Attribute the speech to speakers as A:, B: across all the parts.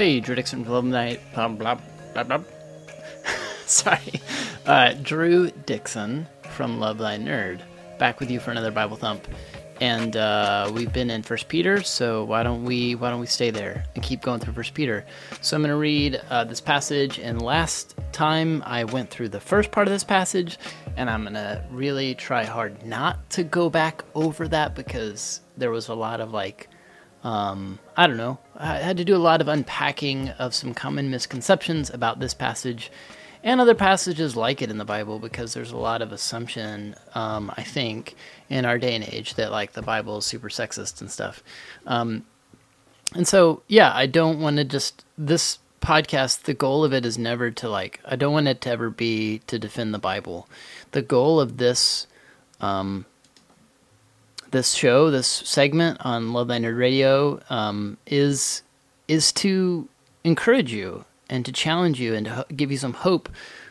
A: Hey, Drew Dixon from Love Night. Blah, blah, blah, blah. Sorry. Uh, Drew Dixon from Love Thy Nerd. Back with you for another Bible Thump. And uh, we've been in First Peter, so why don't we why don't we stay there and keep going through First Peter? So I'm going to read uh, this passage. And last time I went through the first part of this passage, and I'm going to really try hard not to go back over that because there was a lot of like um, I don't know. I had to do a lot of unpacking of some common misconceptions about this passage and other passages like it in the Bible because there's a lot of assumption, um, I think, in our day and age that like the Bible is super sexist and stuff. Um, and so, yeah, I don't want to just this podcast. The goal of it is never to like. I don't want it to ever be to defend the Bible. The goal of this um, this show, this segment on Love Thy Nerd Radio, um, is is to encourage you and to challenge you and to ho- give you some hope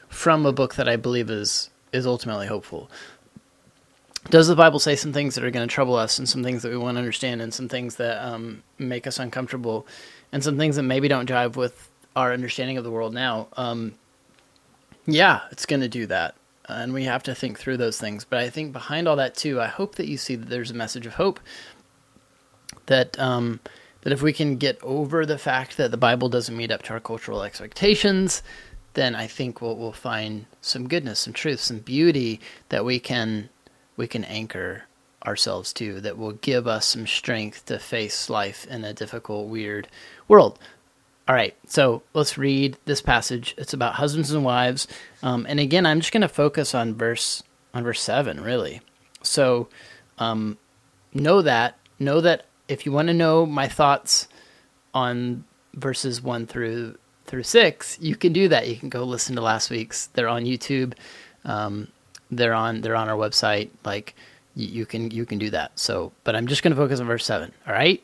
A: from a book that I believe is is ultimately hopeful. Does the Bible say some things that are going to trouble us, and some things that we want to understand, and some things that um, make us uncomfortable, and some things that maybe don't jive with our understanding of the world now? Um, yeah, it's going to do that and we have to think through those things. But I think behind all that too, I hope that you see that there's a message of hope. That um, that if we can get over the fact that the Bible doesn't meet up to our cultural expectations, then I think we'll we'll find some goodness, some truth, some beauty that we can we can anchor ourselves to that will give us some strength to face life in a difficult, weird world. All right, so let's read this passage. It's about husbands and wives, um, and again, I'm just going to focus on verse on verse seven, really. So, um, know that know that if you want to know my thoughts on verses one through through six, you can do that. You can go listen to last week's. They're on YouTube. Um, they're on they're on our website. Like you, you can you can do that. So, but I'm just going to focus on verse seven. All right.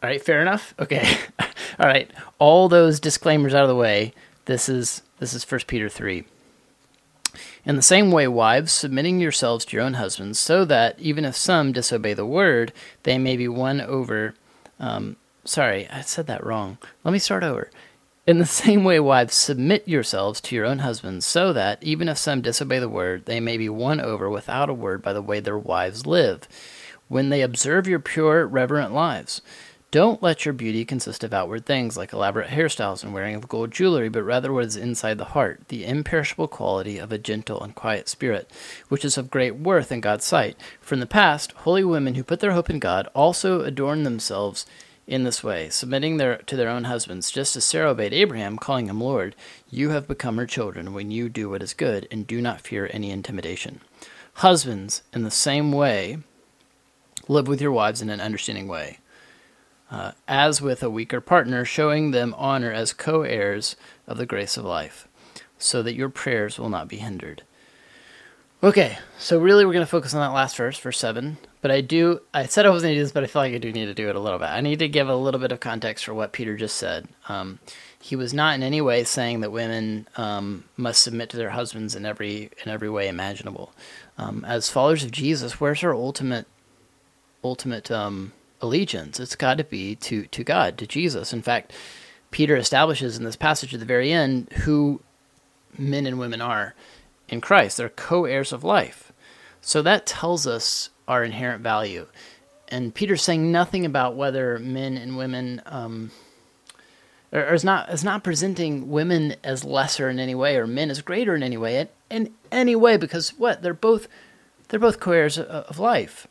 A: All right, fair enough. Okay. All right. All those disclaimers out of the way. This is this is First Peter 3. In the same way, wives, submitting yourselves to your own husbands, so that even if some disobey the word, they may be won over. Um, sorry, I said that wrong. Let me start over. In the same way, wives, submit yourselves to your own husbands, so that even if some disobey the word, they may be won over without a word by the way their wives live, when they observe your pure, reverent lives. Don't let your beauty consist of outward things like elaborate hairstyles and wearing of gold jewelry, but rather what is inside the heart, the imperishable quality of a gentle and quiet spirit, which is of great worth in God's sight. For in the past, holy women who put their hope in God also adorned themselves in this way, submitting their, to their own husbands, just as Sarah obeyed Abraham, calling him Lord. You have become her children when you do what is good and do not fear any intimidation. Husbands, in the same way, live with your wives in an understanding way uh, as with a weaker partner, showing them honor as co heirs of the grace of life, so that your prayers will not be hindered. Okay, so really we're going to focus on that last verse, verse 7. But I do, I said I wasn't going to do this, but I feel like I do need to do it a little bit. I need to give a little bit of context for what Peter just said. Um, he was not in any way saying that women um, must submit to their husbands in every in every way imaginable. Um, as followers of Jesus, where's our ultimate ultimate um, allegiance. It's got to be to, to God, to Jesus. In fact, Peter establishes in this passage at the very end who men and women are in Christ. They're co heirs of life. So that tells us our inherent value. And Peter's saying nothing about whether men and women. Um, or is not is not presenting women as lesser in any way or men as greater in any way in, in any way because what they're both they're both co-heirs of life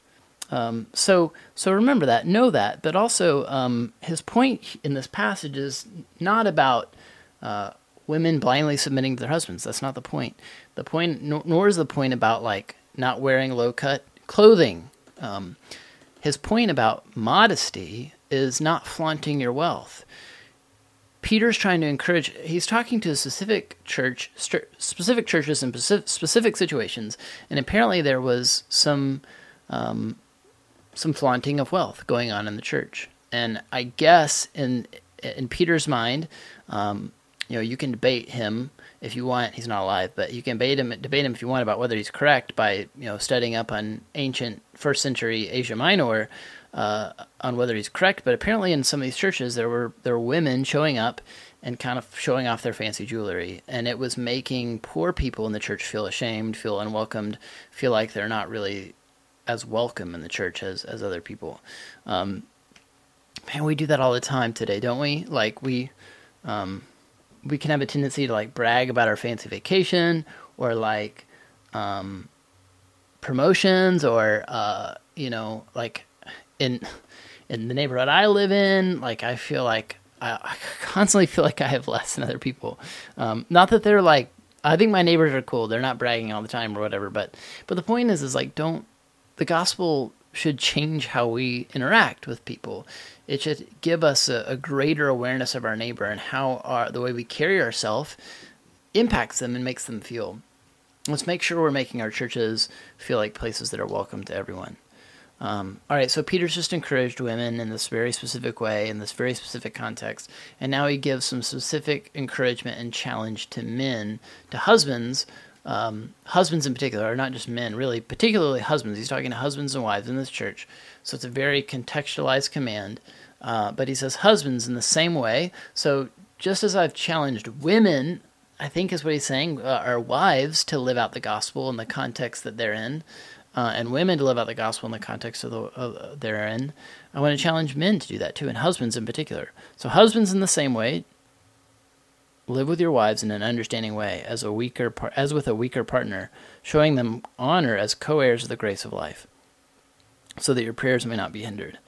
A: um, so, so remember that, know that, but also um, his point in this passage is not about uh, women blindly submitting to their husbands. That's not the point. The point, nor, nor is the point about like not wearing low cut clothing. Um, his point about modesty is not flaunting your wealth. Peter's trying to encourage. He's talking to a specific church, specific churches in specific situations, and apparently there was some um, some flaunting of wealth going on in the church. And I guess in in Peter's mind, um, you know, you can debate him if you want. He's not alive, but you can debate him debate him if you want about whether he's correct by you know studying up on ancient first century Asia Minor. uh, on whether he's correct, but apparently in some of these churches there were there were women showing up and kind of showing off their fancy jewelry, and it was making poor people in the church feel ashamed, feel unwelcomed, feel like they're not really as welcome in the church as as other people. Um, man, we do that all the time today, don't we? Like we. Um, we can have a tendency to like brag about our fancy vacation or like um, promotions or uh, you know like in in the neighborhood I live in like I feel like I, I constantly feel like I have less than other people um, not that they're like I think my neighbors are cool they're not bragging all the time or whatever but but the point is is like don't the gospel should change how we interact with people it should give us a, a greater awareness of our neighbor and how our, the way we carry ourselves impacts them and makes them feel. Let's make sure we're making our churches feel like places that are welcome to everyone. Um, all right, so Peter's just encouraged women in this very specific way, in this very specific context, and now he gives some specific encouragement and challenge to men, to husbands, um, husbands in particular, or not just men, really, particularly husbands. He's talking to husbands and wives in this church, so it's a very contextualized command. Uh, but he says husbands in the same way. So just as I've challenged women, I think is what he's saying, uh, our wives to live out the gospel in the context that they're in, uh, and women to live out the gospel in the context of the uh, they're in. I want to challenge men to do that too, and husbands in particular. So husbands in the same way, live with your wives in an understanding way, as a weaker par- as with a weaker partner, showing them honor as co-heirs of the grace of life so that your prayers may not be hindered.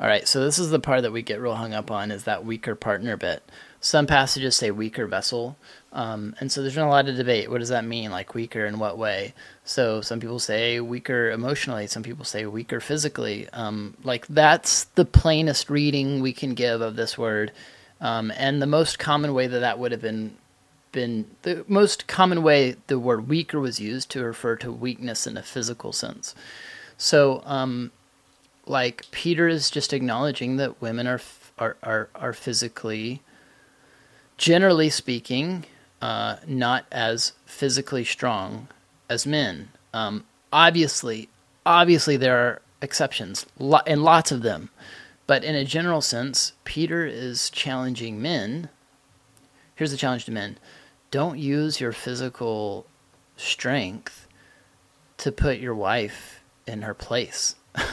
A: All right, so this is the part that we get real hung up on is that weaker partner bit. Some passages say weaker vessel, um, and so there's been a lot of debate. What does that mean? Like weaker in what way? So some people say weaker emotionally. Some people say weaker physically. Um, like that's the plainest reading we can give of this word, um, and the most common way that that would have been been the most common way the word weaker was used to refer to weakness in a physical sense. So um, like Peter is just acknowledging that women are are are, are physically, generally speaking, uh, not as physically strong as men. Um, obviously, obviously there are exceptions, and lots of them. But in a general sense, Peter is challenging men. Here's the challenge to men: don't use your physical strength to put your wife in her place.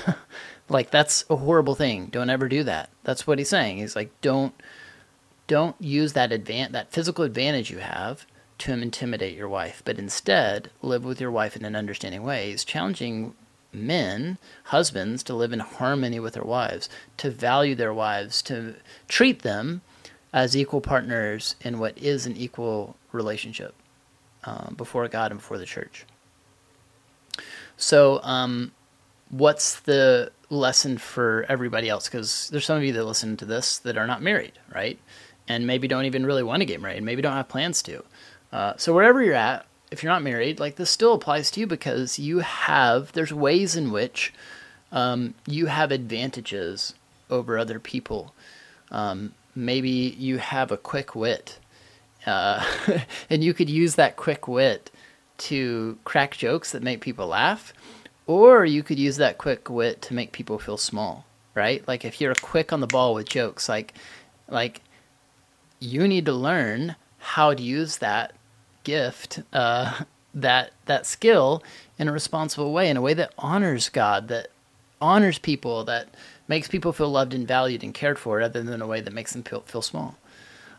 A: Like that's a horrible thing. Don't ever do that. That's what he's saying. He's like, don't don't use that advan- that physical advantage you have to intimidate your wife, but instead live with your wife in an understanding way. He's challenging men, husbands, to live in harmony with their wives, to value their wives, to treat them as equal partners in what is an equal relationship um, before God and before the church. So, um, what's the lesson for everybody else because there's some of you that listen to this that are not married, right? And maybe don't even really want to get married, maybe don't have plans to. Uh, so wherever you're at, if you're not married, like this still applies to you because you have there's ways in which um, you have advantages over other people. Um, maybe you have a quick wit, uh, and you could use that quick wit to crack jokes that make people laugh or you could use that quick wit to make people feel small, right? Like if you're quick on the ball with jokes, like like you need to learn how to use that gift, uh, that that skill in a responsible way, in a way that honors God, that honors people, that makes people feel loved and valued and cared for, rather than a way that makes them feel, feel small.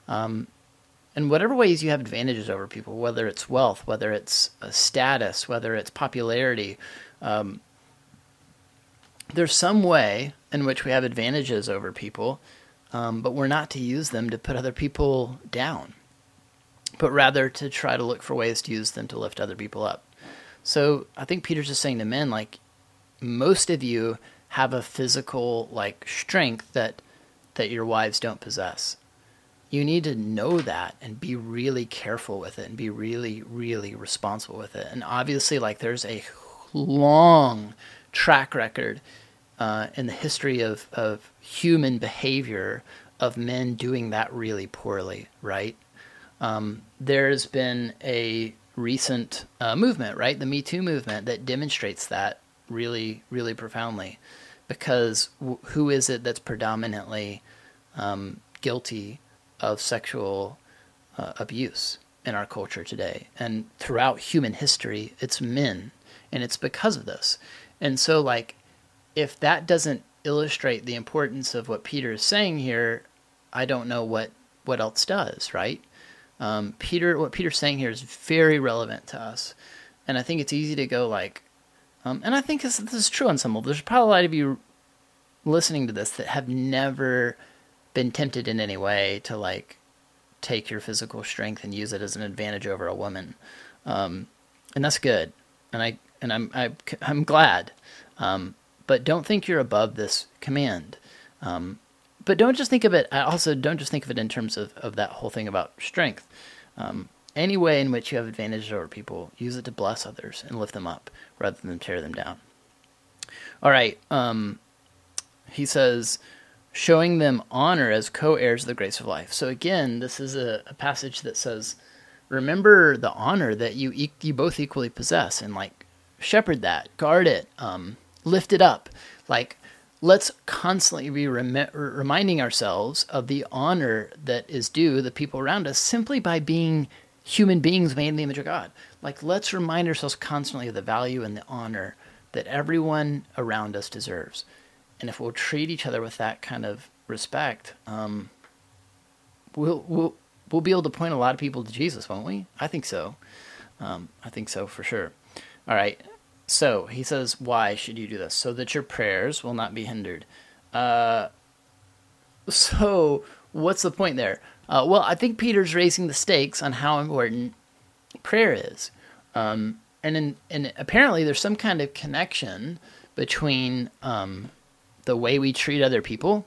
A: Um, and whatever ways you have advantages over people, whether it's wealth, whether it's status, whether it's popularity, um, there's some way in which we have advantages over people, um, but we're not to use them to put other people down, but rather to try to look for ways to use them to lift other people up. So I think Peter's just saying to men, like, most of you have a physical like strength that that your wives don't possess. You need to know that and be really careful with it and be really, really responsible with it. And obviously, like, there's a long track record uh, in the history of, of human behavior of men doing that really poorly, right? Um, there's been a recent uh, movement, right? The Me Too movement that demonstrates that really, really profoundly. because w- who is it that's predominantly um, guilty of sexual uh, abuse in our culture today? And throughout human history, it's men, and it's because of this. And so, like, if that doesn't illustrate the importance of what Peter is saying here, I don't know what what else does, right? Um, Peter, what Peter's saying here is very relevant to us, and I think it's easy to go like, um, and I think this, this is true on some level. There's probably a lot of you listening to this that have never been tempted in any way to like take your physical strength and use it as an advantage over a woman, um, and that's good, and I and I'm I, am i am glad, um, but don't think you're above this command. Um, but don't just think of it. Also, don't just think of it in terms of, of that whole thing about strength. Um, any way in which you have advantages over people, use it to bless others and lift them up rather than tear them down. All right. Um, he says, showing them honor as co heirs of the grace of life. So, again, this is a, a passage that says, remember the honor that you, e- you both equally possess and like shepherd that, guard it, um, lift it up. Like, let's constantly be rem- reminding ourselves of the honor that is due the people around us simply by being human beings made in the image of God. Like, let's remind ourselves constantly of the value and the honor that everyone around us deserves. And if we'll treat each other with that kind of respect, um, we'll, we'll, we'll be able to point a lot of people to Jesus, won't we? I think so. Um, I think so for sure. All right. So he says, Why should you do this? So that your prayers will not be hindered. Uh, so, what's the point there? Uh, well, I think Peter's raising the stakes on how important prayer is. Um, and, in, and apparently, there's some kind of connection between um, the way we treat other people,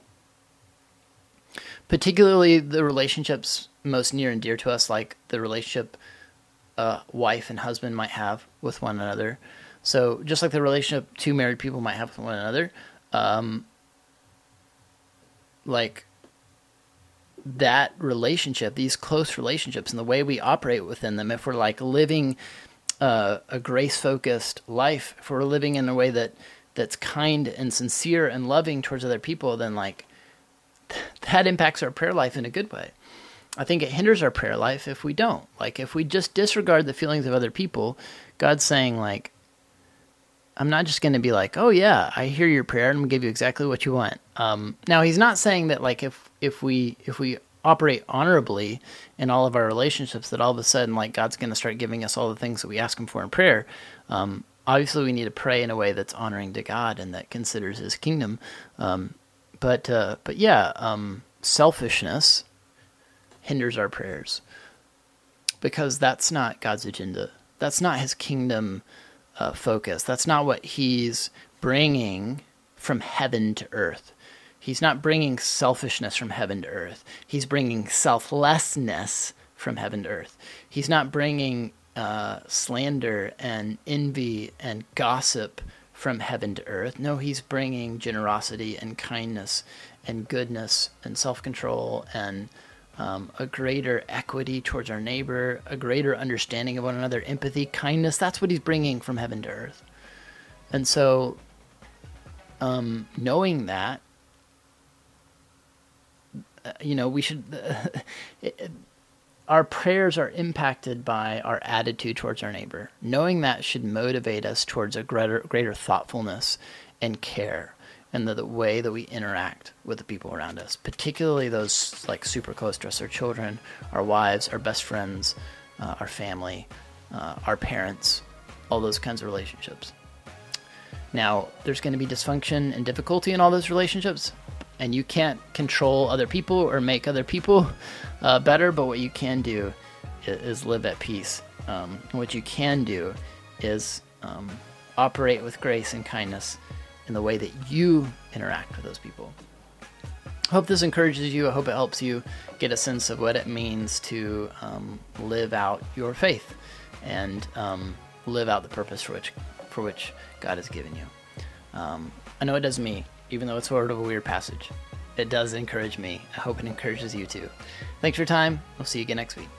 A: particularly the relationships most near and dear to us, like the relationship a wife and husband might have with one another, so just like the relationship two married people might have with one another, um, like that relationship, these close relationships, and the way we operate within them, if we're like living uh, a grace focused life, if we're living in a way that that's kind and sincere and loving towards other people, then like that impacts our prayer life in a good way. I think it hinders our prayer life if we don't. Like if we just disregard the feelings of other people, God's saying like I'm not just going to be like, "Oh yeah, I hear your prayer and I'm going to give you exactly what you want." Um, now, he's not saying that like if if we if we operate honorably in all of our relationships, that all of a sudden like God's going to start giving us all the things that we ask Him for in prayer. Um, obviously, we need to pray in a way that's honoring to God and that considers His kingdom. Um, but uh, but yeah, um, selfishness hinders our prayers because that's not God's agenda. That's not His kingdom uh, focus. That's not what he's bringing from heaven to earth. He's not bringing selfishness from heaven to earth. He's bringing selflessness from heaven to earth. He's not bringing uh, slander and envy and gossip from heaven to earth. No, he's bringing generosity and kindness and goodness and self control and um, a greater equity towards our neighbor, a greater understanding of one another, empathy, kindness. That's what he's bringing from heaven to earth. And so, um, knowing that, uh, you know, we should. Uh, it, our prayers are impacted by our attitude towards our neighbor. Knowing that should motivate us towards a greater, greater thoughtfulness and care and the, the, way that we interact with the people around us, particularly those like super close to us, our children, our wives, our best friends, uh, our family, uh, our parents, all those kinds of relationships. Now, there's going to be dysfunction and difficulty in all those relationships, and you can't control other people or make other people uh, better, but what you can do is, is live at peace. Um, what you can do is um, operate with grace and kindness in the way that you interact with those people. I hope this encourages you. I hope it helps you get a sense of what it means to um, live out your faith and um, live out the purpose for which for which God has given you. Um, I know it does me, even though it's sort of a weird passage. It does encourage me. I hope it encourages you too. Thanks for your time. We'll see you again next week.